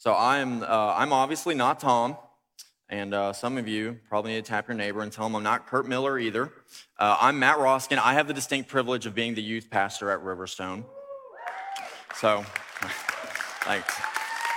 So I'm, uh, I'm obviously not Tom, and uh, some of you probably need to tap your neighbor and tell him I'm not Kurt Miller either. Uh, I'm Matt Roskin. I have the distinct privilege of being the youth pastor at Riverstone. So, thanks.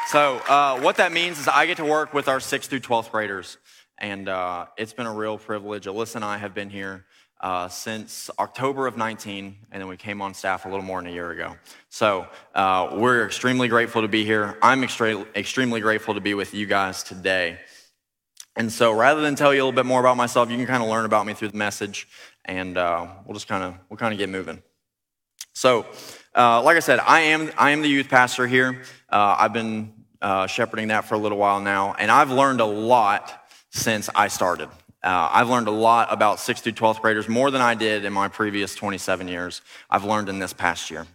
So uh, what that means is I get to work with our 6th through 12th graders, and uh, it's been a real privilege. Alyssa and I have been here uh, since October of 19, and then we came on staff a little more than a year ago. So uh, we're extremely grateful to be here. I'm extre- extremely grateful to be with you guys today. And so rather than tell you a little bit more about myself, you can kind of learn about me through the message, and uh, we'll just kind of we'll kind of get moving. So, uh, like I said, I am I am the youth pastor here. Uh, I've been uh, shepherding that for a little while now, and I've learned a lot since I started. Uh, I've learned a lot about 6th through 12th graders, more than I did in my previous 27 years. I've learned in this past year.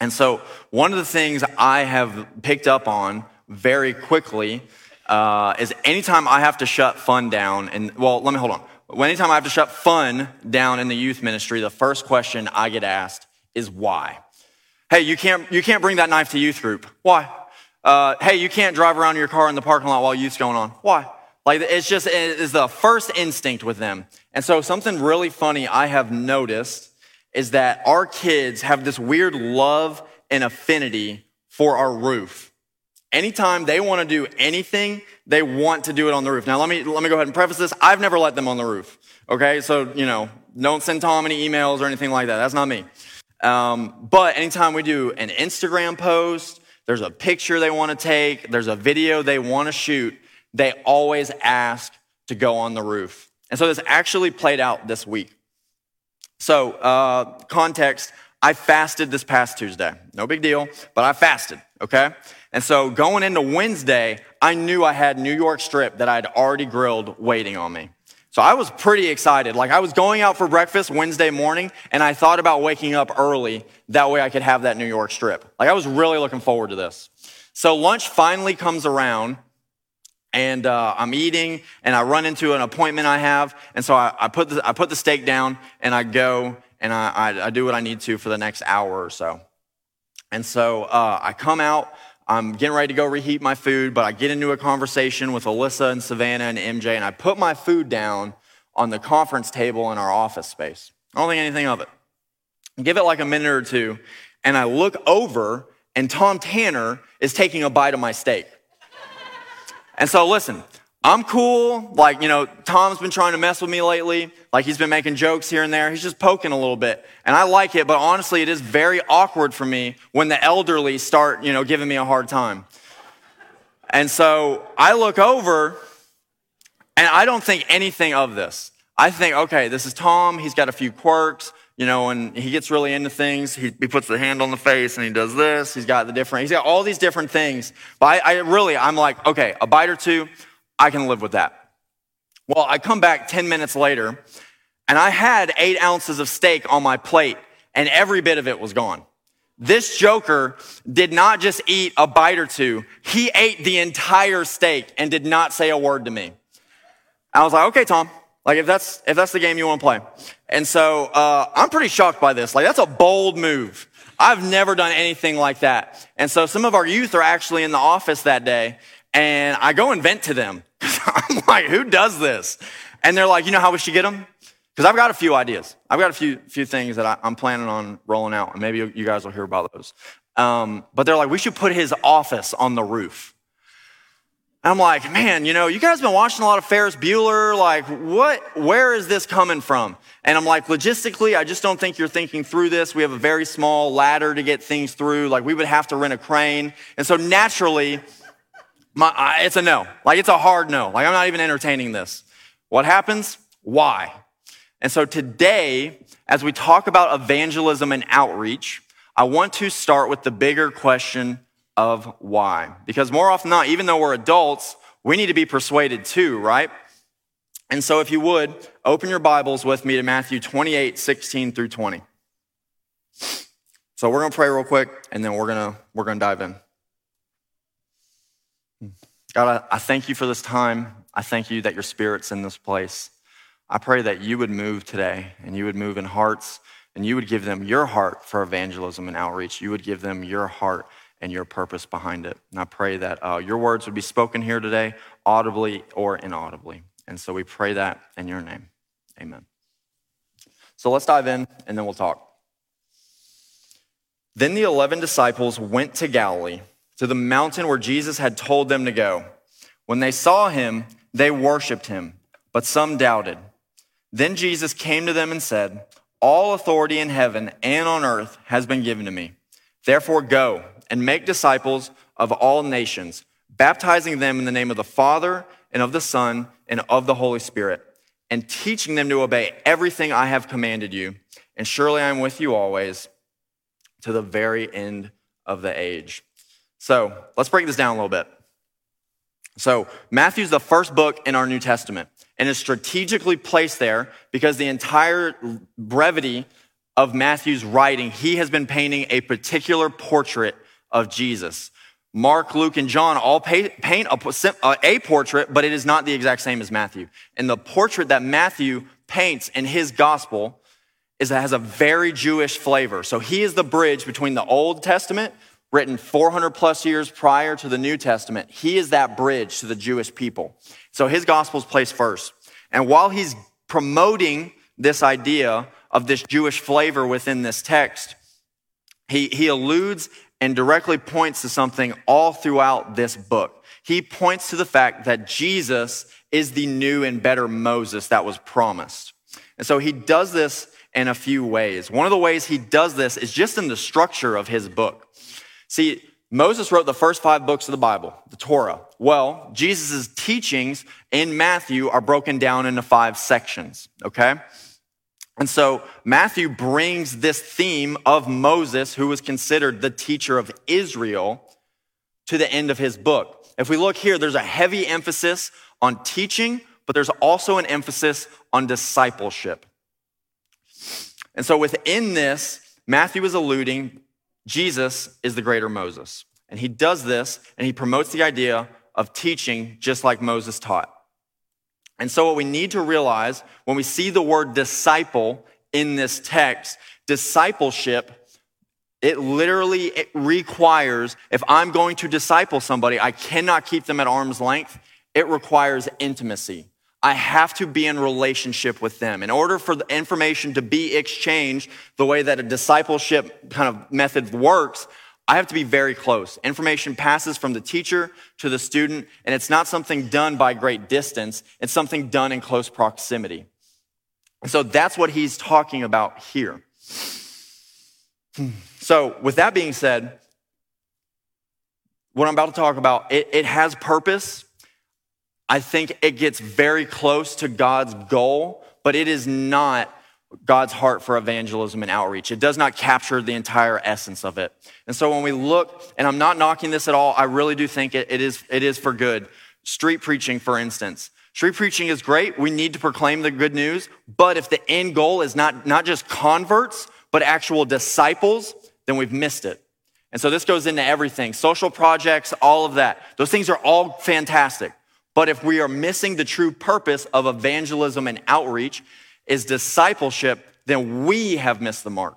And so, one of the things I have picked up on very quickly uh, is anytime I have to shut fun down, and well, let me hold on. Anytime I have to shut fun down in the youth ministry, the first question I get asked is why? Hey, you can't, you can't bring that knife to youth group. Why? Uh, hey, you can't drive around your car in the parking lot while youth's going on. Why? Like it's just, it is the first instinct with them. And so something really funny I have noticed is that our kids have this weird love and affinity for our roof. Anytime they want to do anything, they want to do it on the roof. Now let me, let me go ahead and preface this. I've never let them on the roof. Okay. So, you know, don't send Tom any emails or anything like that. That's not me. Um, but anytime we do an Instagram post, there's a picture they want to take, there's a video they want to shoot, they always ask to go on the roof. And so this actually played out this week. So, uh, context, I fasted this past Tuesday. No big deal, but I fasted, okay? And so going into Wednesday, I knew I had New York strip that I'd already grilled waiting on me. So I was pretty excited. Like I was going out for breakfast Wednesday morning and I thought about waking up early. That way I could have that New York strip. Like I was really looking forward to this. So lunch finally comes around and uh, I'm eating, and I run into an appointment I have, and so I, I put the, I put the steak down, and I go and I, I, I, do what I need to for the next hour or so. And so uh, I come out, I'm getting ready to go reheat my food, but I get into a conversation with Alyssa and Savannah and MJ, and I put my food down on the conference table in our office space. I don't think anything of it. Give it like a minute or two, and I look over, and Tom Tanner is taking a bite of my steak. And so listen, I'm cool. Like, you know, Tom's been trying to mess with me lately. Like, he's been making jokes here and there. He's just poking a little bit. And I like it, but honestly, it is very awkward for me when the elderly start, you know, giving me a hard time. And so I look over and I don't think anything of this. I think, okay, this is Tom. He's got a few quirks, you know, and he gets really into things. He, he puts the hand on the face and he does this. He's got the different, he's got all these different things. But I, I really, I'm like, okay, a bite or two, I can live with that. Well, I come back 10 minutes later and I had eight ounces of steak on my plate and every bit of it was gone. This joker did not just eat a bite or two. He ate the entire steak and did not say a word to me. I was like, okay, Tom, like if that's, if that's the game you want to play. And so, uh, I'm pretty shocked by this. Like that's a bold move. I've never done anything like that. And so some of our youth are actually in the office that day and I go and vent to them. I'm like, who does this? And they're like, you know how we should get them? Because I've got a few ideas. I've got a few, few things that I, am planning on rolling out, and maybe you guys will hear about those. Um, but they're like, we should put his office on the roof. I'm like, man, you know, you guys been watching a lot of Ferris Bueller. Like, what, where is this coming from? And I'm like, logistically, I just don't think you're thinking through this. We have a very small ladder to get things through. Like, we would have to rent a crane. And so naturally, my, it's a no. Like, it's a hard no. Like, I'm not even entertaining this. What happens? Why? And so today, as we talk about evangelism and outreach, I want to start with the bigger question of why. Because more often than not, even though we're adults, we need to be persuaded too, right? And so if you would, open your Bibles with me to Matthew 28, 16 through 20. So we're going to pray real quick and then we're going to, we're going to dive in. God, I, I thank you for this time. I thank you that your spirit's in this place. I pray that you would move today and you would move in hearts and you would give them your heart for evangelism and outreach. You would give them your heart and your purpose behind it. And I pray that uh, your words would be spoken here today, audibly or inaudibly. And so we pray that in your name. Amen. So let's dive in and then we'll talk. Then the 11 disciples went to Galilee, to the mountain where Jesus had told them to go. When they saw him, they worshiped him, but some doubted. Then Jesus came to them and said, All authority in heaven and on earth has been given to me. Therefore, go and make disciples of all nations, baptizing them in the name of the Father and of the Son and of the Holy Spirit, and teaching them to obey everything I have commanded you. And surely I am with you always to the very end of the age. So let's break this down a little bit. So, Matthew's the first book in our New Testament and is strategically placed there because the entire brevity of Matthew's writing, he has been painting a particular portrait of Jesus. Mark, Luke, and John all paint a, portrait, but it is not the exact same as Matthew. And the portrait that Matthew paints in his gospel is that has a very Jewish flavor. So he is the bridge between the Old Testament, written 400 plus years prior to the New Testament. He is that bridge to the Jewish people. So his gospel is placed first. And while he's promoting this idea of this Jewish flavor within this text, he, he alludes and directly points to something all throughout this book. He points to the fact that Jesus is the new and better Moses that was promised. And so he does this in a few ways. One of the ways he does this is just in the structure of his book. See, Moses wrote the first five books of the Bible, the Torah. Well, Jesus' teachings in Matthew are broken down into five sections, okay? And so Matthew brings this theme of Moses, who was considered the teacher of Israel, to the end of his book. If we look here, there's a heavy emphasis on teaching, but there's also an emphasis on discipleship. And so within this, Matthew is alluding Jesus is the greater Moses. And he does this and he promotes the idea of teaching just like Moses taught. And so, what we need to realize when we see the word disciple in this text, discipleship, it literally it requires, if I'm going to disciple somebody, I cannot keep them at arm's length. It requires intimacy. I have to be in relationship with them. In order for the information to be exchanged the way that a discipleship kind of method works, I have to be very close. Information passes from the teacher to the student, and it's not something done by great distance. It's something done in close proximity. And so that's what he's talking about here. So, with that being said, what I'm about to talk about, it, it has purpose. I think it gets very close to God's goal, but it is not God's heart for evangelism and outreach. It does not capture the entire essence of it. And so when we look, and I'm not knocking this at all, I really do think it, it, is, it is for good. Street preaching, for instance. Street preaching is great. We need to proclaim the good news. But if the end goal is not, not just converts, but actual disciples, then we've missed it. And so this goes into everything social projects, all of that. Those things are all fantastic. But if we are missing the true purpose of evangelism and outreach, is discipleship, then we have missed the mark.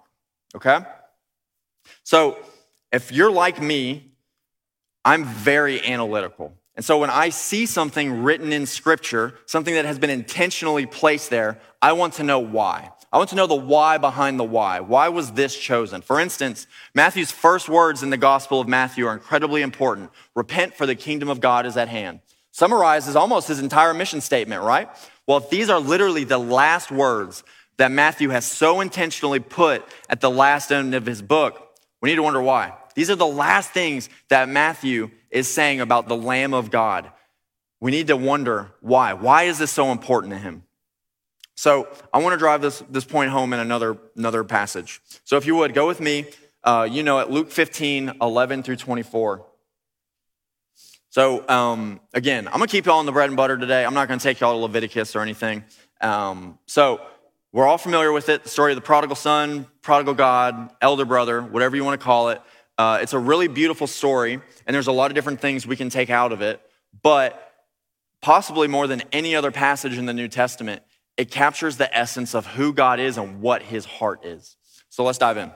Okay? So if you're like me, I'm very analytical. And so when I see something written in scripture, something that has been intentionally placed there, I want to know why. I want to know the why behind the why. Why was this chosen? For instance, Matthew's first words in the Gospel of Matthew are incredibly important. Repent, for the kingdom of God is at hand. Summarizes almost his entire mission statement, right? Well, if these are literally the last words that Matthew has so intentionally put at the last end of his book, we need to wonder why. These are the last things that Matthew is saying about the Lamb of God. We need to wonder why. Why is this so important to him? So I want to drive this, this point home in another, another passage. So if you would, go with me, uh, you know, at Luke 15, 11 through 24. So um, again, I'm gonna keep y'all on the bread and butter today. I'm not gonna take y'all to Leviticus or anything. Um, so we're all familiar with it. The story of the prodigal son, prodigal God, elder brother, whatever you want to call it. Uh, it's a really beautiful story, and there's a lot of different things we can take out of it. But possibly more than any other passage in the New Testament, it captures the essence of who God is and what his heart is. So let's dive in.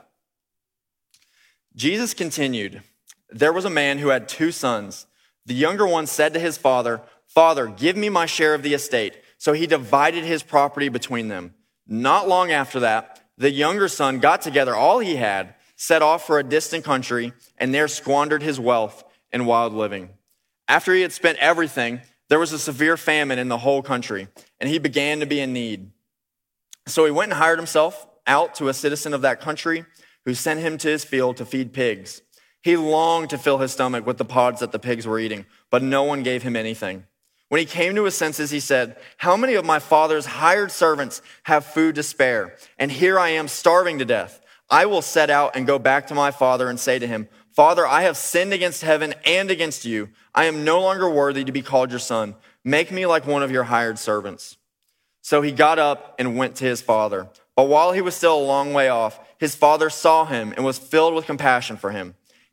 Jesus continued. there was a man who had two sons. The younger one said to his father, Father, give me my share of the estate. So he divided his property between them. Not long after that, the younger son got together all he had, set off for a distant country, and there squandered his wealth in wild living. After he had spent everything, there was a severe famine in the whole country, and he began to be in need. So he went and hired himself out to a citizen of that country who sent him to his field to feed pigs. He longed to fill his stomach with the pods that the pigs were eating, but no one gave him anything. When he came to his senses, he said, How many of my father's hired servants have food to spare? And here I am starving to death. I will set out and go back to my father and say to him, Father, I have sinned against heaven and against you. I am no longer worthy to be called your son. Make me like one of your hired servants. So he got up and went to his father. But while he was still a long way off, his father saw him and was filled with compassion for him.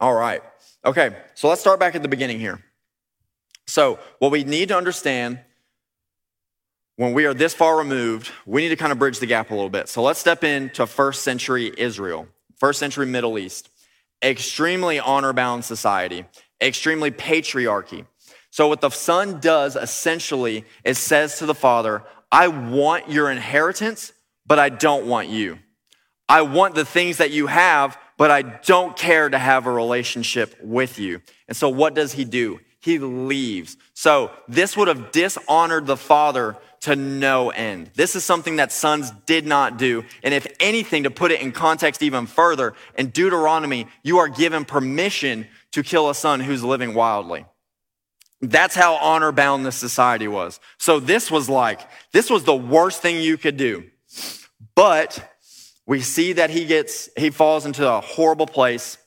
All right. Okay, so let's start back at the beginning here. So, what we need to understand when we are this far removed, we need to kind of bridge the gap a little bit. So, let's step into first century Israel, first century Middle East. Extremely honor bound society, extremely patriarchy. So, what the son does essentially is says to the father, I want your inheritance, but I don't want you. I want the things that you have, but I don't care to have a relationship with you. And so, what does he do? he leaves. So this would have dishonored the father to no end. This is something that sons did not do. And if anything, to put it in context even further, in Deuteronomy, you are given permission to kill a son who's living wildly. That's how honor bound this society was. So this was like, this was the worst thing you could do. But we see that he gets, he falls into a horrible place.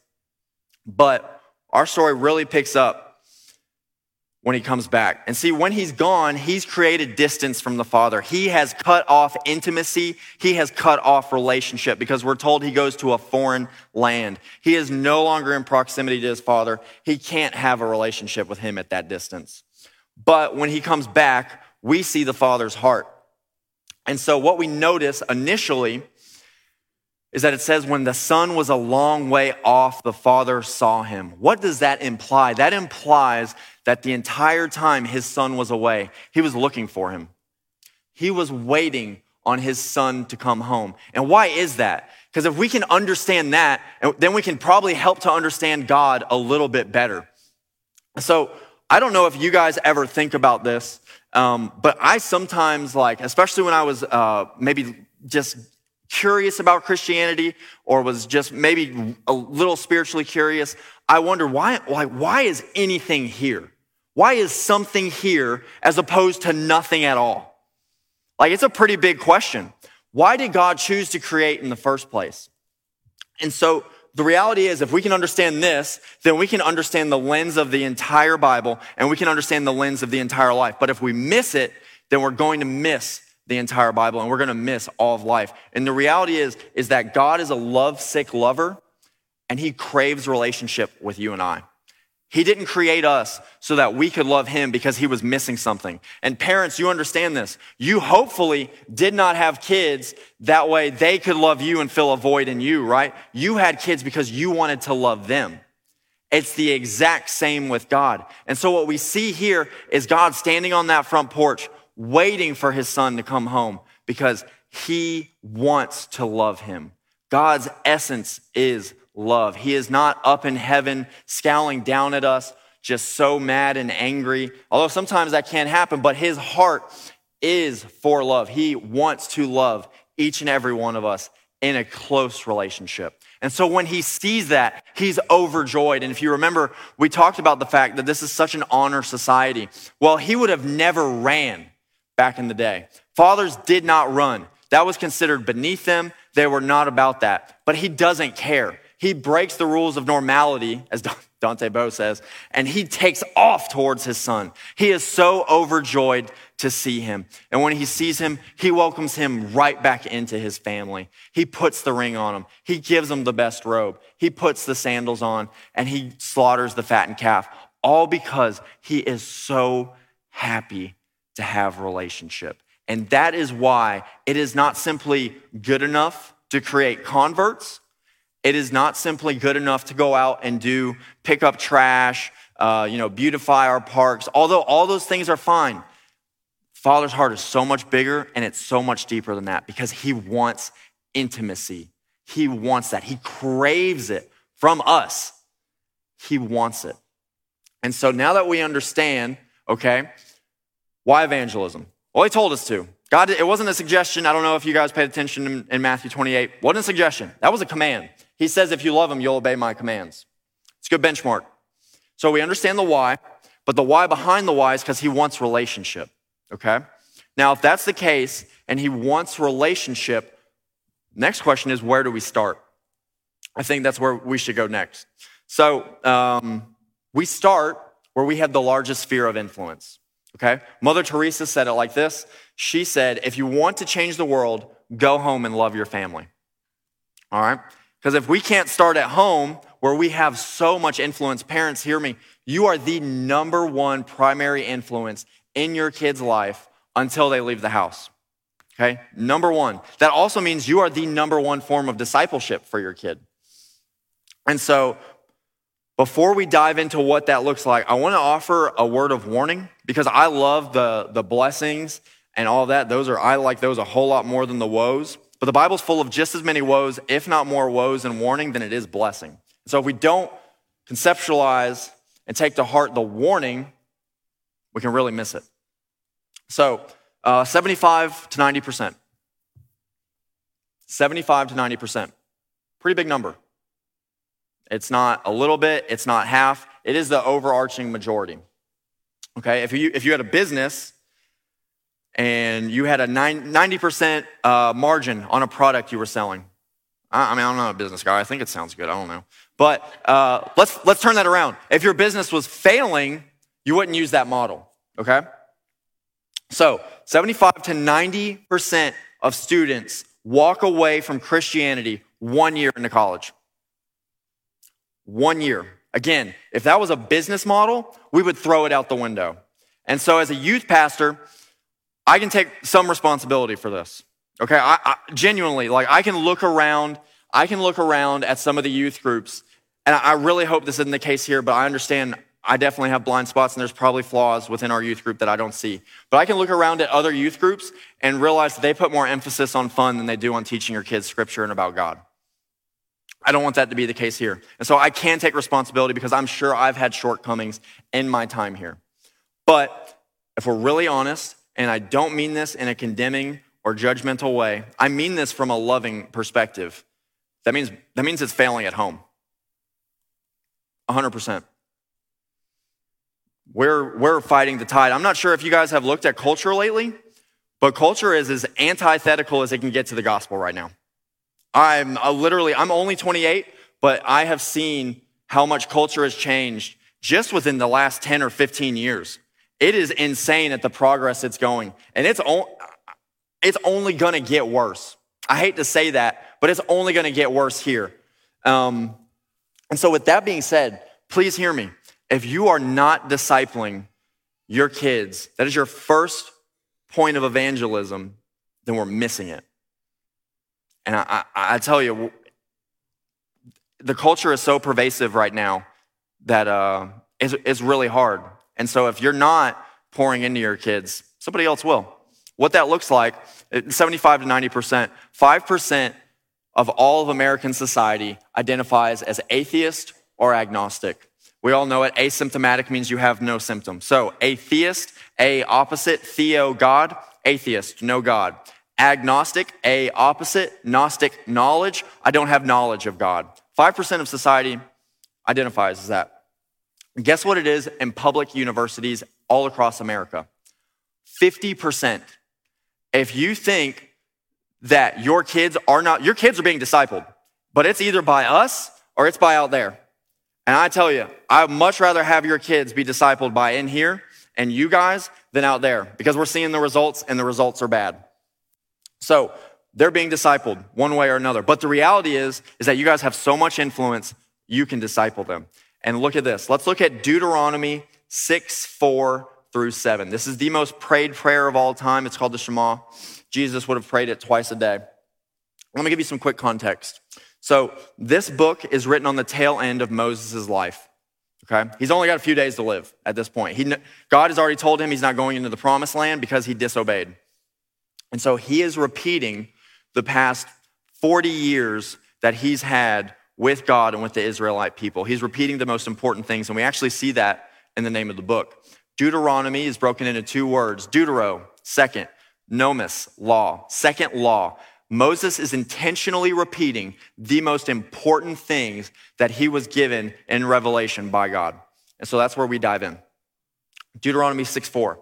But our story really picks up when he comes back. And see, when he's gone, he's created distance from the Father. He has cut off intimacy. He has cut off relationship because we're told he goes to a foreign land. He is no longer in proximity to his Father. He can't have a relationship with him at that distance. But when he comes back, we see the Father's heart. And so what we notice initially is that it says when the son was a long way off, the father saw him. What does that imply? That implies that the entire time his son was away, he was looking for him. He was waiting on his son to come home. And why is that? Because if we can understand that, then we can probably help to understand God a little bit better. So I don't know if you guys ever think about this, um, but I sometimes like, especially when I was uh, maybe just curious about Christianity or was just maybe a little spiritually curious, I wonder why, why, why is anything here? Why is something here as opposed to nothing at all? Like, it's a pretty big question. Why did God choose to create in the first place? And so the reality is, if we can understand this, then we can understand the lens of the entire Bible and we can understand the lens of the entire life. But if we miss it, then we're going to miss the entire Bible and we're going to miss all of life. And the reality is, is that God is a love-sick lover and he craves relationship with you and I. He didn't create us so that we could love him because he was missing something. And parents, you understand this. You hopefully did not have kids that way they could love you and fill a void in you, right? You had kids because you wanted to love them. It's the exact same with God. And so what we see here is God standing on that front porch waiting for his son to come home because he wants to love him. God's essence is love. He is not up in heaven scowling down at us, just so mad and angry. Although sometimes that can happen, but his heart is for love. He wants to love each and every one of us in a close relationship. And so when he sees that, he's overjoyed. And if you remember, we talked about the fact that this is such an honor society. Well, he would have never ran back in the day. Fathers did not run. That was considered beneath them. They were not about that. But he doesn't care. He breaks the rules of normality, as Dante Bo says, and he takes off towards his son. He is so overjoyed to see him. And when he sees him, he welcomes him right back into his family. He puts the ring on him. He gives him the best robe. He puts the sandals on and he slaughters the fattened calf, all because he is so happy to have relationship. And that is why it is not simply good enough to create converts. It is not simply good enough to go out and do pick up trash, uh, you know, beautify our parks. Although all those things are fine, Father's heart is so much bigger and it's so much deeper than that because He wants intimacy. He wants that. He craves it from us. He wants it. And so now that we understand, okay, why evangelism? Well, He told us to. God, it wasn't a suggestion. I don't know if you guys paid attention in, in Matthew 28. Wasn't a suggestion. That was a command. He says, if you love him, you'll obey my commands. It's a good benchmark. So we understand the why, but the why behind the why is because he wants relationship. Okay? Now, if that's the case and he wants relationship, next question is where do we start? I think that's where we should go next. So um, we start where we have the largest sphere of influence. Okay? Mother Teresa said it like this. She said, if you want to change the world, go home and love your family. All right? Because if we can't start at home where we have so much influence, parents, hear me, you are the number one primary influence in your kid's life until they leave the house. Okay? Number one. That also means you are the number one form of discipleship for your kid. And so, before we dive into what that looks like, I want to offer a word of warning because I love the, the blessings and all that. Those are, I like those a whole lot more than the woes. But the Bible's full of just as many woes, if not more woes and warning, than it is blessing. So if we don't conceptualize and take to heart the warning, we can really miss it. So, uh, 75 to 90%. 75 to 90%. Pretty big number. It's not a little bit, it's not half, it is the overarching majority. Okay, if you, if you had a business and you had a 90% uh, margin on a product you were selling. I, I, mean, I'm not a business guy. I think it sounds good. I don't know. But uh, let's, let's turn that around. If your business was failing, you wouldn't use that model, okay? So 75 to 90% of students walk away from Christianity one year into college. One year. Again, if that was a business model, we would throw it out the window. And so as a youth pastor, I can take some responsibility for this. Okay, I, I, genuinely, like I can look around, I can look around at some of the youth groups, and I really hope this isn't the case here, but I understand I definitely have blind spots and there's probably flaws within our youth group that I don't see. But I can look around at other youth groups and realize that they put more emphasis on fun than they do on teaching your kids scripture and about God. I don't want that to be the case here. And so I can take responsibility because I'm sure I've had shortcomings in my time here. But if we're really honest, and I don't mean this in a condemning or judgmental way. I mean this from a loving perspective. That means, that means it's failing at home. 100%. We're, we're fighting the tide. I'm not sure if you guys have looked at culture lately, but culture is as antithetical as it can get to the gospel right now. I'm literally, I'm only 28, but I have seen how much culture has changed just within the last 10 or 15 years. It is insane at the progress it's going. And it's, it's only going to get worse. I hate to say that, but it's only going to get worse here. Um, and so, with that being said, please hear me. If you are not discipling your kids, that is your first point of evangelism, then we're missing it. And I, I, I tell you, the culture is so pervasive right now that uh, it's, it's really hard. And so if you're not pouring into your kids, somebody else will. What that looks like, 75 to 90%, 5% of all of American society identifies as atheist or agnostic. We all know it. Asymptomatic means you have no symptoms. So atheist, A opposite, theo God, atheist, no God. Agnostic, A opposite, Gnostic, knowledge. I don't have knowledge of God. 5% of society identifies as that. Guess what it is in public universities all across America? 50%. If you think that your kids are not, your kids are being discipled, but it's either by us or it's by out there. And I tell you, I'd much rather have your kids be discipled by in here and you guys than out there because we're seeing the results and the results are bad. So they're being discipled one way or another. But the reality is, is that you guys have so much influence, you can disciple them. And look at this. Let's look at Deuteronomy 6, 4 through 7. This is the most prayed prayer of all time. It's called the Shema. Jesus would have prayed it twice a day. Let me give you some quick context. So, this book is written on the tail end of Moses' life. Okay? He's only got a few days to live at this point. He, God has already told him he's not going into the promised land because he disobeyed. And so he is repeating the past 40 years that he's had with God and with the Israelite people. He's repeating the most important things, and we actually see that in the name of the book. Deuteronomy is broken into two words Deutero, second, nomos, law, second law. Moses is intentionally repeating the most important things that he was given in Revelation by God. And so that's where we dive in. Deuteronomy 6 4.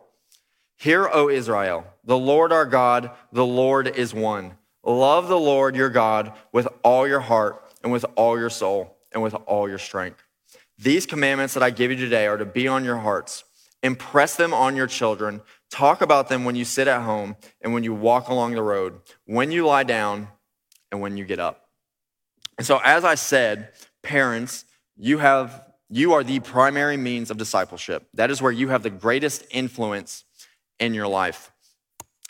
Hear, O Israel, the Lord our God, the Lord is one. Love the Lord your God with all your heart and with all your soul and with all your strength. These commandments that I give you today are to be on your hearts. Impress them on your children. Talk about them when you sit at home and when you walk along the road, when you lie down and when you get up. And so, as I said, parents, you have you are the primary means of discipleship. That is where you have the greatest influence in your life.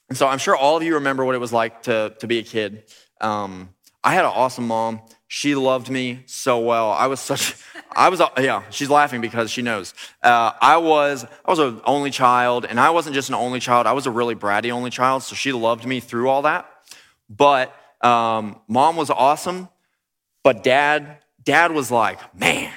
And so I'm sure all of you remember what it was like to, to be a kid. Um, I had an awesome mom. She loved me so well. I was such, I was, yeah, she's laughing because she knows. Uh, I was, I was an only child, and I wasn't just an only child. I was a really bratty only child, so she loved me through all that. But um, mom was awesome, but dad, dad was like, man,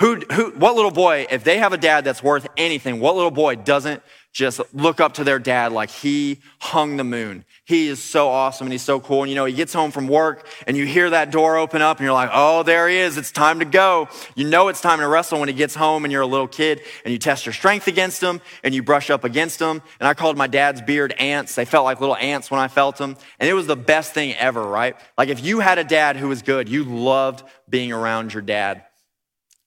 who, who, what little boy, if they have a dad that's worth anything, what little boy doesn't just look up to their dad like he hung the moon. He is so awesome and he's so cool. And you know, he gets home from work and you hear that door open up and you're like, oh, there he is. It's time to go. You know it's time to wrestle when he gets home and you're a little kid and you test your strength against him and you brush up against him. And I called my dad's beard ants. They felt like little ants when I felt them. And it was the best thing ever, right? Like if you had a dad who was good, you loved being around your dad.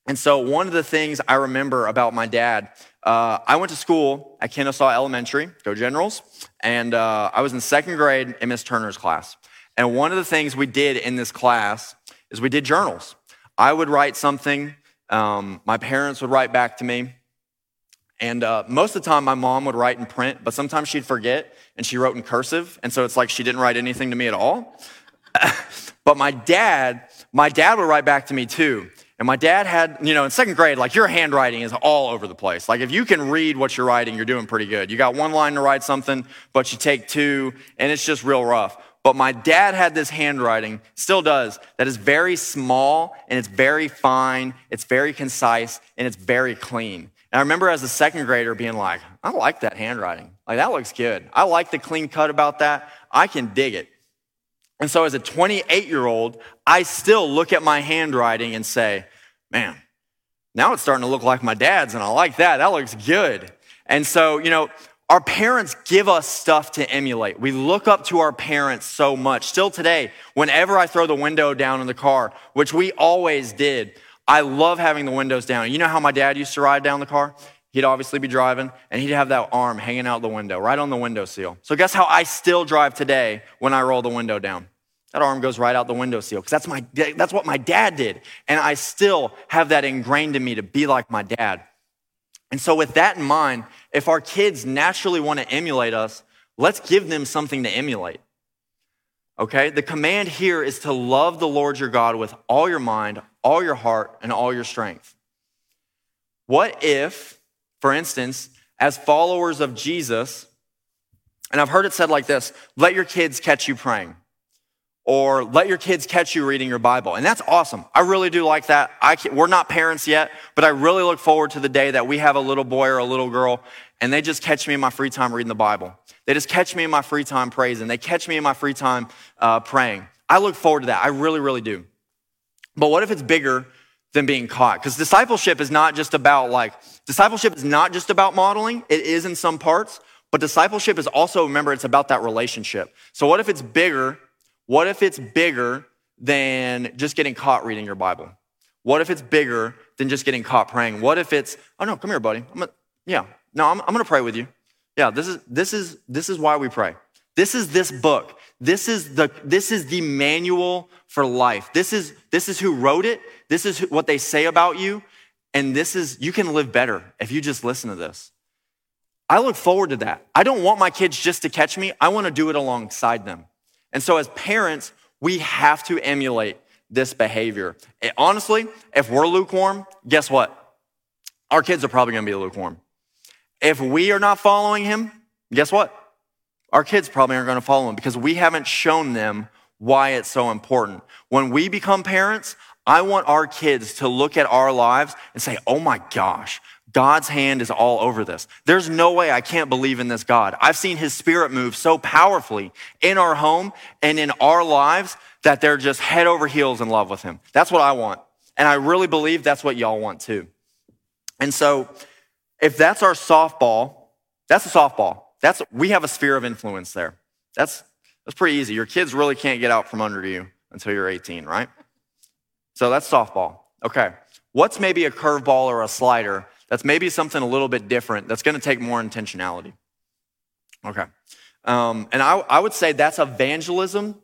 And so one of the things I remember about my dad uh, I went to school at Kennesaw Elementary, go Generals, and uh, I was in second grade in Miss Turner's class. And one of the things we did in this class is we did journals. I would write something, um, my parents would write back to me, and uh, most of the time my mom would write in print, but sometimes she'd forget and she wrote in cursive, and so it's like she didn't write anything to me at all. but my dad, my dad would write back to me too. And my dad had, you know, in second grade, like your handwriting is all over the place. Like if you can read what you're writing, you're doing pretty good. You got one line to write something, but you take two, and it's just real rough. But my dad had this handwriting, still does, that is very small and it's very fine, it's very concise, and it's very clean. And I remember as a second grader being like, I like that handwriting. Like that looks good. I like the clean cut about that. I can dig it. And so as a 28 year old, I still look at my handwriting and say, man, now it's starting to look like my dad's, and I like that. That looks good. And so, you know, our parents give us stuff to emulate. We look up to our parents so much. Still today, whenever I throw the window down in the car, which we always did, I love having the windows down. You know how my dad used to ride down the car? He'd obviously be driving and he'd have that arm hanging out the window, right on the window seal. So, guess how I still drive today when I roll the window down? That arm goes right out the window seal because that's, my, that's what my dad did. And I still have that ingrained in me to be like my dad. And so, with that in mind, if our kids naturally want to emulate us, let's give them something to emulate. Okay? The command here is to love the Lord your God with all your mind, all your heart, and all your strength. What if, for instance, as followers of Jesus, and I've heard it said like this let your kids catch you praying or let your kids catch you reading your Bible. And that's awesome. I really do like that. Can, we're not parents yet, but I really look forward to the day that we have a little boy or a little girl and they just catch me in my free time reading the Bible. They just catch me in my free time praising. They catch me in my free time uh, praying. I look forward to that. I really, really do. But what if it's bigger than being caught? Because discipleship is not just about like, discipleship is not just about modeling. It is in some parts, but discipleship is also, remember, it's about that relationship. So what if it's bigger what if it's bigger than just getting caught reading your Bible? What if it's bigger than just getting caught praying? What if it's, oh no, come here, buddy. I'm gonna, yeah, no, I'm, I'm gonna pray with you. Yeah, this is, this is, this is why we pray. This is this book. This is the, this is the manual for life. This is, this is who wrote it. This is what they say about you. And this is, you can live better if you just listen to this. I look forward to that. I don't want my kids just to catch me. I want to do it alongside them. And so as parents, we have to emulate this behavior. It, honestly, if we're lukewarm, guess what? Our kids are probably going to be lukewarm. If we are not following him, guess what? Our kids probably aren't going to follow him because we haven't shown them why it's so important. When we become parents, I want our kids to look at our lives and say, oh my gosh, God's hand is all over this. There's no way I can't believe in this God. I've seen his spirit move so powerfully in our home and in our lives that they're just head over heels in love with him. That's what I want. And I really believe that's what y'all want too. And so if that's our softball, that's a softball. That's, we have a sphere of influence there. That's, that's pretty easy. Your kids really can't get out from under you until you're 18, right? So that's softball. Okay. What's maybe a curveball or a slider that's maybe something a little bit different that's going to take more intentionality? Okay. Um, and I, I would say that's evangelism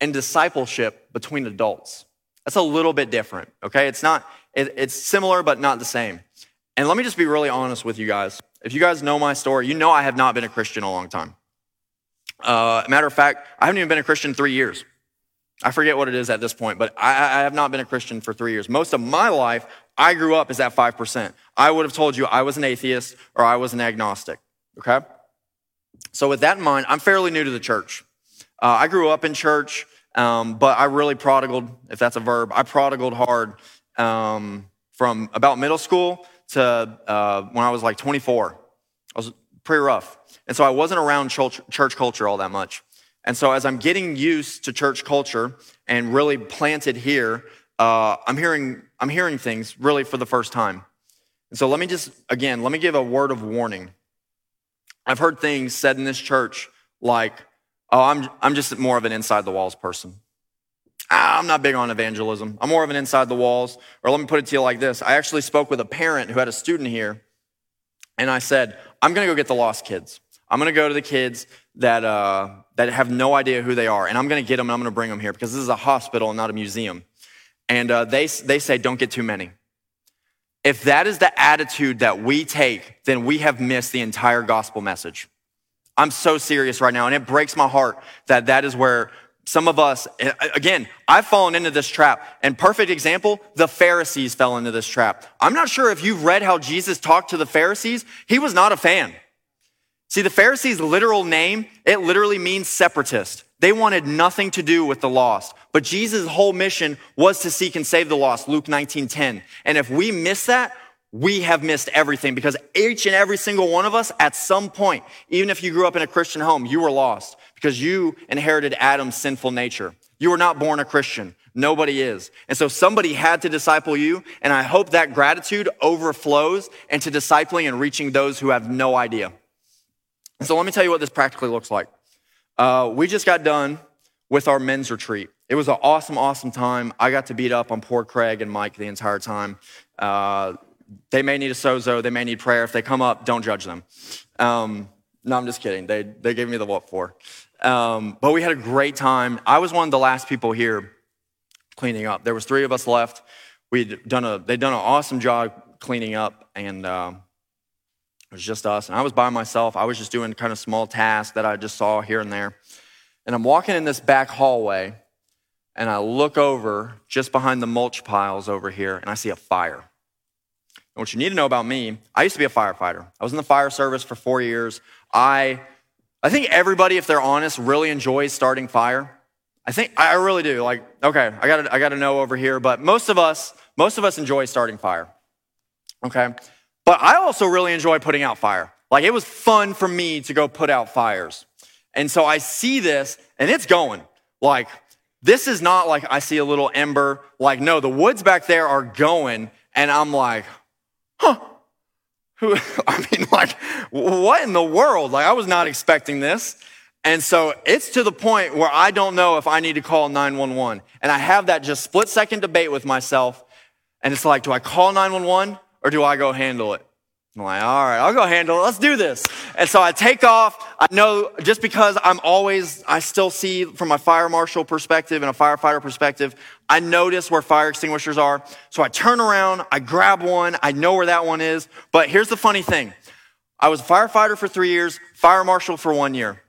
and discipleship between adults. That's a little bit different, okay? It's not, it, it's similar, but not the same. And let me just be really honest with you guys. If you guys know my story, you know I have not been a Christian a long time. Uh, matter of fact, I haven't even been a Christian three years. I forget what it is at this point, but I, I have not been a Christian for three years. Most of my life, I grew up as that 5%. I would have told you I was an atheist or I was an agnostic, okay? So, with that in mind, I'm fairly new to the church. Uh, I grew up in church, um, but I really prodigaled, if that's a verb, I prodigaled hard um, from about middle school to uh, when I was like 24. I was pretty rough. And so I wasn't around church, church culture all that much. And so as I'm getting used to church culture and really planted here, uh, I'm hearing I'm hearing things really for the first time. And so let me just again let me give a word of warning. I've heard things said in this church like, "Oh, I'm I'm just more of an inside the walls person." Ah, I'm not big on evangelism. I'm more of an inside the walls. Or let me put it to you like this: I actually spoke with a parent who had a student here, and I said, "I'm going to go get the lost kids. I'm going to go to the kids that, uh, that have no idea who they are, and I'm going to get them and I'm going to bring them here because this is a hospital and not a museum. And uh, they, they say, don't get too many. If that is the attitude that we take, then we have missed the entire gospel message. I'm so serious right now, and it breaks my heart that that is where some of us, eh, again, I've fallen into this trap. And perfect example, the Pharisees fell into this trap. I'm not sure if you've read how Jesus talked to the Pharisees. He was not a fan. See, the Pharisees' literal name, it literally means separatist. They wanted nothing to do with the lost. But Jesus' whole mission was to seek and save the lost, Luke 19 10. And if we miss that, we have missed everything because each and every single one of us, at some point, even if you grew up in a Christian home, you were lost because you inherited Adam's sinful nature. You were not born a Christian. Nobody is. And so somebody had to disciple you. And I hope that gratitude overflows into discipling and reaching those who have no idea. And So let me tell you what this practically looks like. Uh, we just got done with our men's retreat. It was an awesome, awesome time. I got to beat up on poor Craig and Mike the entire time. Uh, they may need a sozo, they may need prayer. If they come up, don't judge them. Um, no, I'm just kidding. They, they gave me the what for. Um, but we had a great time. I was one of the last people here cleaning up. There was three of us left. We'd done a, they'd done an awesome job cleaning up, and uh, it was just us. And I was by myself. I was just doing kind of small tasks that I just saw here and there. And I'm walking in this back hallway, and I look over just behind the mulch piles over here, and I see a fire. And what you need to know about me, I used to be a firefighter. I was in the fire service for four years. I, I think everybody, if they're honest, really enjoys starting fire. I think I really do. Like, okay, I got I got to know over here, but most of us, most of us enjoy starting fire. Okay, but I also really enjoy putting out fire. Like it was fun for me to go put out fires. And so I see this and it's going. Like this is not like I see a little ember. Like no, the woods back there are going and I'm like, huh. Who, I mean, like, what in the world? Like, I was not expecting this. And so it's to the point where I don't know if I need to call 911. And I have that just split second debate with myself. And it's like, do I call 911 or do I go handle it? I'm like, all right, I'll go handle it. Let's do this. And so I take off. I know just because I'm always, I still see from my fire marshal perspective and a firefighter perspective, I notice where fire extinguishers are. So I turn around, I grab one, I know where that one is. But here's the funny thing I was a firefighter for three years, fire marshal for one year.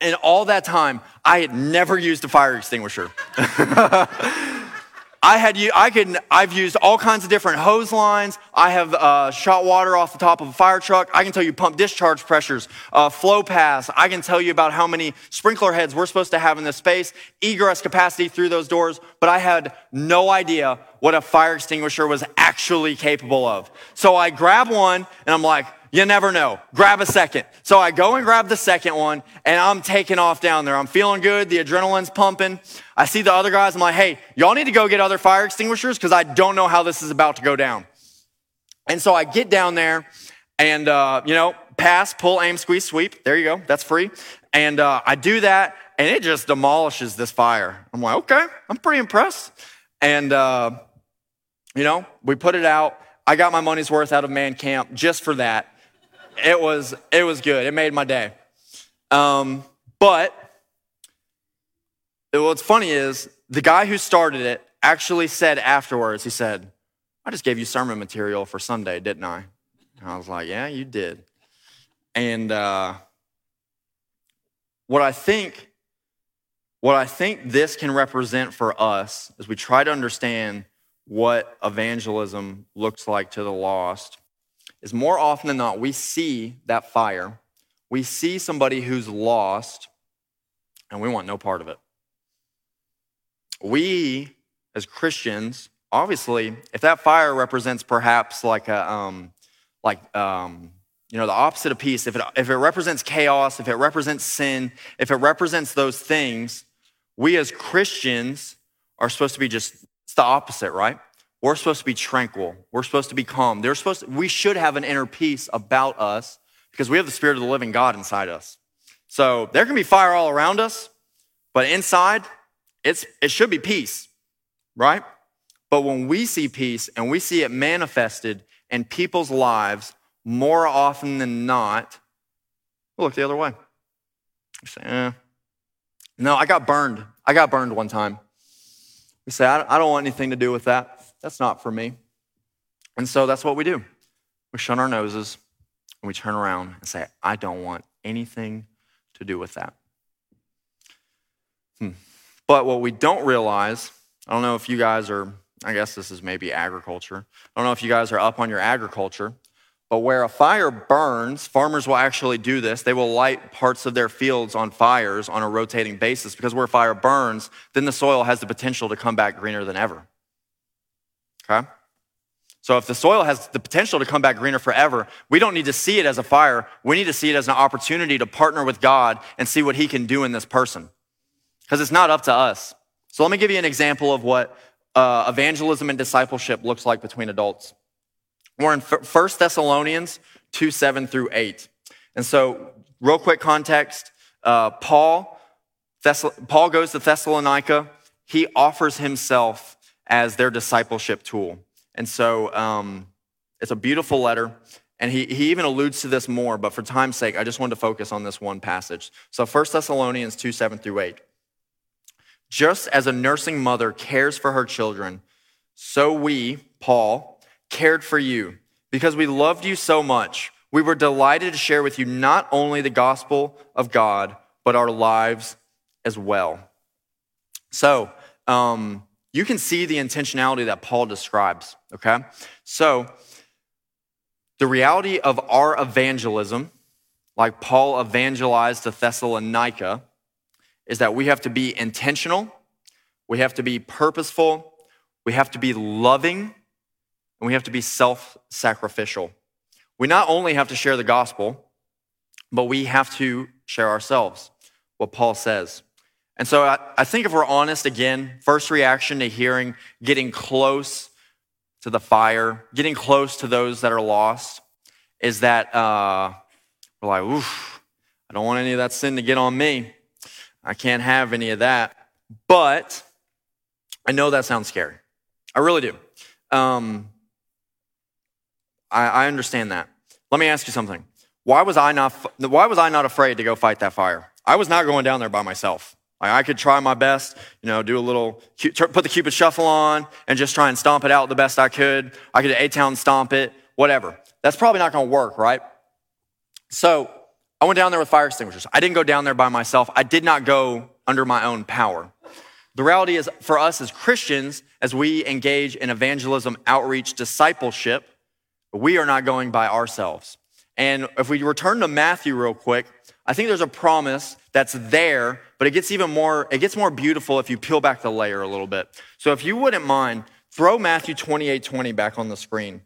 And all that time, I had never used a fire extinguisher. I had I could I've used all kinds of different hose lines. I have uh, shot water off the top of a fire truck. I can tell you pump discharge pressures, uh, flow paths. I can tell you about how many sprinkler heads we're supposed to have in this space, egress capacity through those doors. But I had no idea what a fire extinguisher was actually capable of. So I grab one and I'm like, you never know. Grab a second. So I go and grab the second one and I'm taking off down there. I'm feeling good. The adrenaline's pumping. I see the other guys. I'm like, hey, y'all need to go get other fire extinguishers because I don't know how this is about to go down. And so I get down there and, uh, you know, pass, pull, aim, squeeze, sweep. There you go. That's free. And uh, I do that and it just demolishes this fire. I'm like, okay, I'm pretty impressed. And, uh, you know, we put it out. I got my money's worth out of man camp just for that it was it was good. It made my day. Um, but what's funny is the guy who started it actually said afterwards. He said, "I just gave you sermon material for Sunday, didn't I?" And I was like, "Yeah, you did." And uh, what I think, what I think this can represent for us as we try to understand what evangelism looks like to the lost is more often than not, we see that fire, we see somebody who's lost, and we want no part of it. We, as Christians, obviously, if that fire represents perhaps like a, um, like, um, you know, the opposite of peace, if it, if it represents chaos, if it represents sin, if it represents those things, we as Christians are supposed to be just, it's the opposite, right? We're supposed to be tranquil. We're supposed to be calm. They're supposed to, we should have an inner peace about us because we have the spirit of the living God inside us. So there can be fire all around us, but inside, it's, it should be peace, right? But when we see peace and we see it manifested in people's lives, more often than not, we'll look the other way. We say, eh. No, I got burned. I got burned one time. We say, I don't want anything to do with that. That's not for me. And so that's what we do. We shut our noses and we turn around and say, I don't want anything to do with that. Hmm. But what we don't realize, I don't know if you guys are, I guess this is maybe agriculture. I don't know if you guys are up on your agriculture, but where a fire burns, farmers will actually do this. They will light parts of their fields on fires on a rotating basis because where fire burns, then the soil has the potential to come back greener than ever. Okay? So if the soil has the potential to come back greener forever, we don't need to see it as a fire. We need to see it as an opportunity to partner with God and see what he can do in this person. Because it's not up to us. So let me give you an example of what uh, evangelism and discipleship looks like between adults. We're in 1 Thessalonians 2 7 through 8. And so, real quick context uh, Paul, Paul goes to Thessalonica. He offers himself as their discipleship tool. And so um, it's a beautiful letter. And he, he even alludes to this more, but for time's sake, I just wanted to focus on this one passage. So 1 Thessalonians 2 7 through 8. Just as a nursing mother cares for her children, so we, Paul, cared for you because we loved you so much. We were delighted to share with you not only the gospel of God, but our lives as well. So, um, you can see the intentionality that Paul describes, okay? So, the reality of our evangelism, like Paul evangelized to Thessalonica, is that we have to be intentional, we have to be purposeful, we have to be loving, and we have to be self sacrificial. We not only have to share the gospel, but we have to share ourselves, what Paul says. And so I, I, think if we're honest, again, first reaction to hearing getting close to the fire, getting close to those that are lost, is that uh, we're like, oof, I don't want any of that sin to get on me. I can't have any of that. But I know that sounds scary. I really do. um, I, I understand that. Let me ask you something. Why was I not, why was I not afraid to go fight that fire? I was not going down there by myself. I could try my best, you know, do a little, put the Cupid shuffle on and just try and stomp it out the best I could. I could A-Town stomp it, whatever. That's probably not going to work, right? So I went down there with fire extinguishers. I didn't go down there by myself. I did not go under my own power. The reality is for us as Christians, as we engage in evangelism, outreach, discipleship, we are not going by ourselves. And if we return to Matthew real quick, I think there's a promise that's there, but it gets even more, it gets more beautiful if you peel back the layer a little bit. So if you wouldn't mind, throw Matthew 28, 20 back on the screen.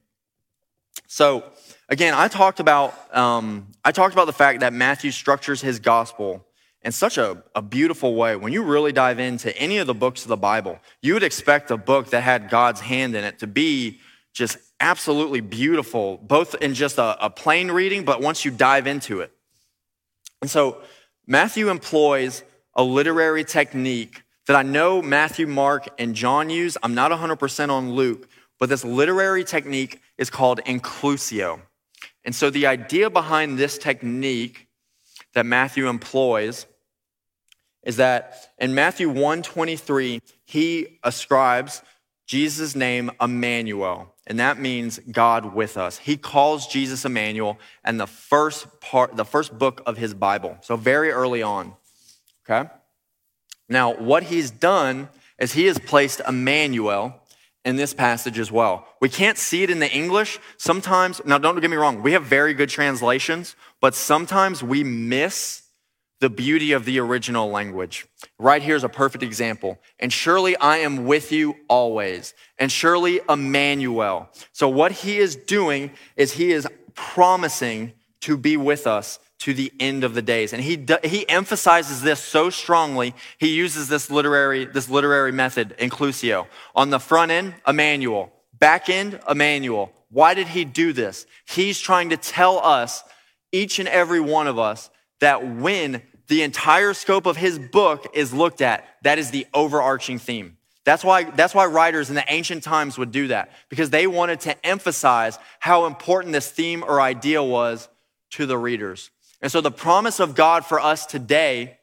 So again, I talked about, um, I talked about the fact that Matthew structures his gospel in such a, a beautiful way. When you really dive into any of the books of the Bible, you would expect a book that had God's hand in it to be just absolutely beautiful, both in just a, a plain reading, but once you dive into it. And so Matthew employs a literary technique that I know Matthew, Mark, and John use. I'm not 100% on Luke, but this literary technique is called inclusio. And so the idea behind this technique that Matthew employs is that in Matthew 1:23 he ascribes Jesus' name Emmanuel, and that means God with us. He calls Jesus Emmanuel and the first part, the first book of his Bible. So very early on. Okay? Now, what he's done is he has placed Emmanuel in this passage as well. We can't see it in the English. Sometimes, now don't get me wrong, we have very good translations, but sometimes we miss the beauty of the original language. Right here is a perfect example. And surely I am with you always. And surely Emmanuel. So what he is doing is he is promising to be with us to the end of the days. And he, he emphasizes this so strongly, he uses this literary, this literary method, inclusio. On the front end, Emmanuel. Back end, Emmanuel. Why did he do this? He's trying to tell us, each and every one of us, that when the entire scope of his book is looked at, that is the overarching theme. That's why, that's why writers in the ancient times would do that, because they wanted to emphasize how important this theme or idea was to the readers. And so the promise of God for us today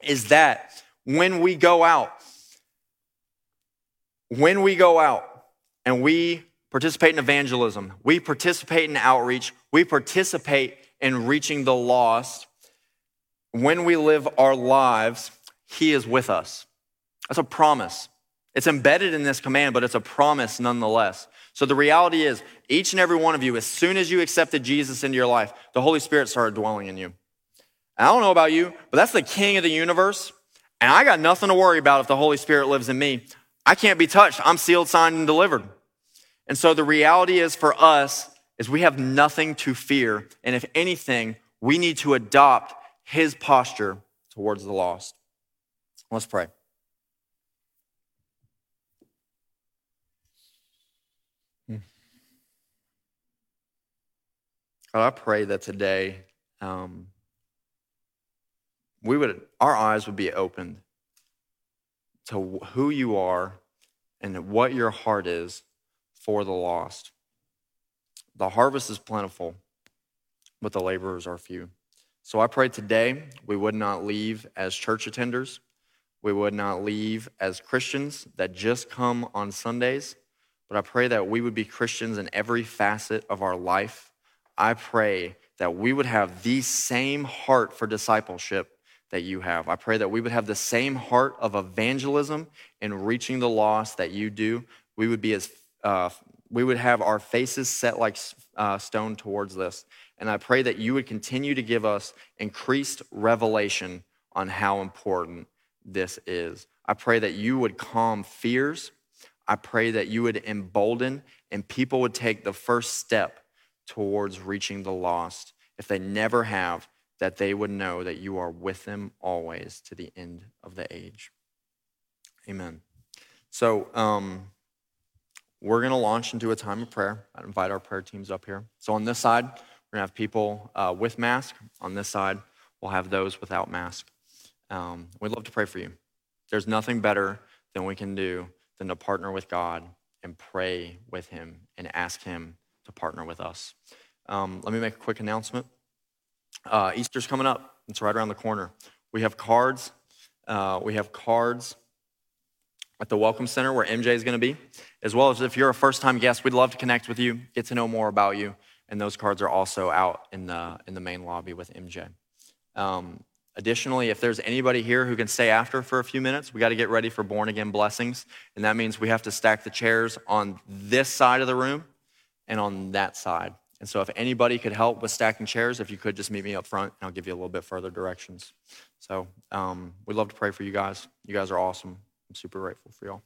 is that when we go out, when we go out and we participate in evangelism, we participate in outreach, we participate in reaching the lost, when we live our lives, He is with us. That's a promise. It's embedded in this command, but it's a promise nonetheless. So the reality is, each and every one of you, as soon as you accepted Jesus into your life, the Holy Spirit started dwelling in you. And I don't know about you, but that's the king of the universe. And I got nothing to worry about if the Holy Spirit lives in me. I can't be touched. I'm sealed, signed, and delivered. And so the reality is for us is we have nothing to fear. And if anything, we need to adopt his posture towards the lost. Let's pray. God, I pray that today um, we would, our eyes would be opened to who you are and what your heart is for the lost. The harvest is plentiful, but the laborers are few. So I pray today we would not leave as church attenders. We would not leave as Christians that just come on Sundays, but I pray that we would be Christians in every facet of our life. I pray that we would have the same heart for discipleship that you have. I pray that we would have the same heart of evangelism and reaching the lost that you do. We would be as uh, we would have our faces set like uh, stone towards this. And I pray that you would continue to give us increased revelation on how important this is. I pray that you would calm fears. I pray that you would embolden and people would take the first step towards reaching the lost. If they never have, that they would know that you are with them always to the end of the age. Amen. So, um, we're going to launch into a time of prayer. I invite our prayer teams up here. So, on this side, we're going to have people uh, with mask. On this side, we'll have those without mask. Um, we'd love to pray for you. There's nothing better than we can do than to partner with God and pray with him and ask him to partner with us. Um, let me make a quick announcement. Uh, Easter's coming up, it's right around the corner. We have cards. Uh, we have cards at the Welcome Center where MJ is going to be, as well as if you're a first time guest, we'd love to connect with you, get to know more about you. And those cards are also out in the, in the main lobby with MJ. Um, additionally, if there's anybody here who can stay after for a few minutes, we got to get ready for born again blessings. And that means we have to stack the chairs on this side of the room and on that side. And so, if anybody could help with stacking chairs, if you could just meet me up front, and I'll give you a little bit further directions. So, um, we'd love to pray for you guys. You guys are awesome. I'm super grateful for y'all.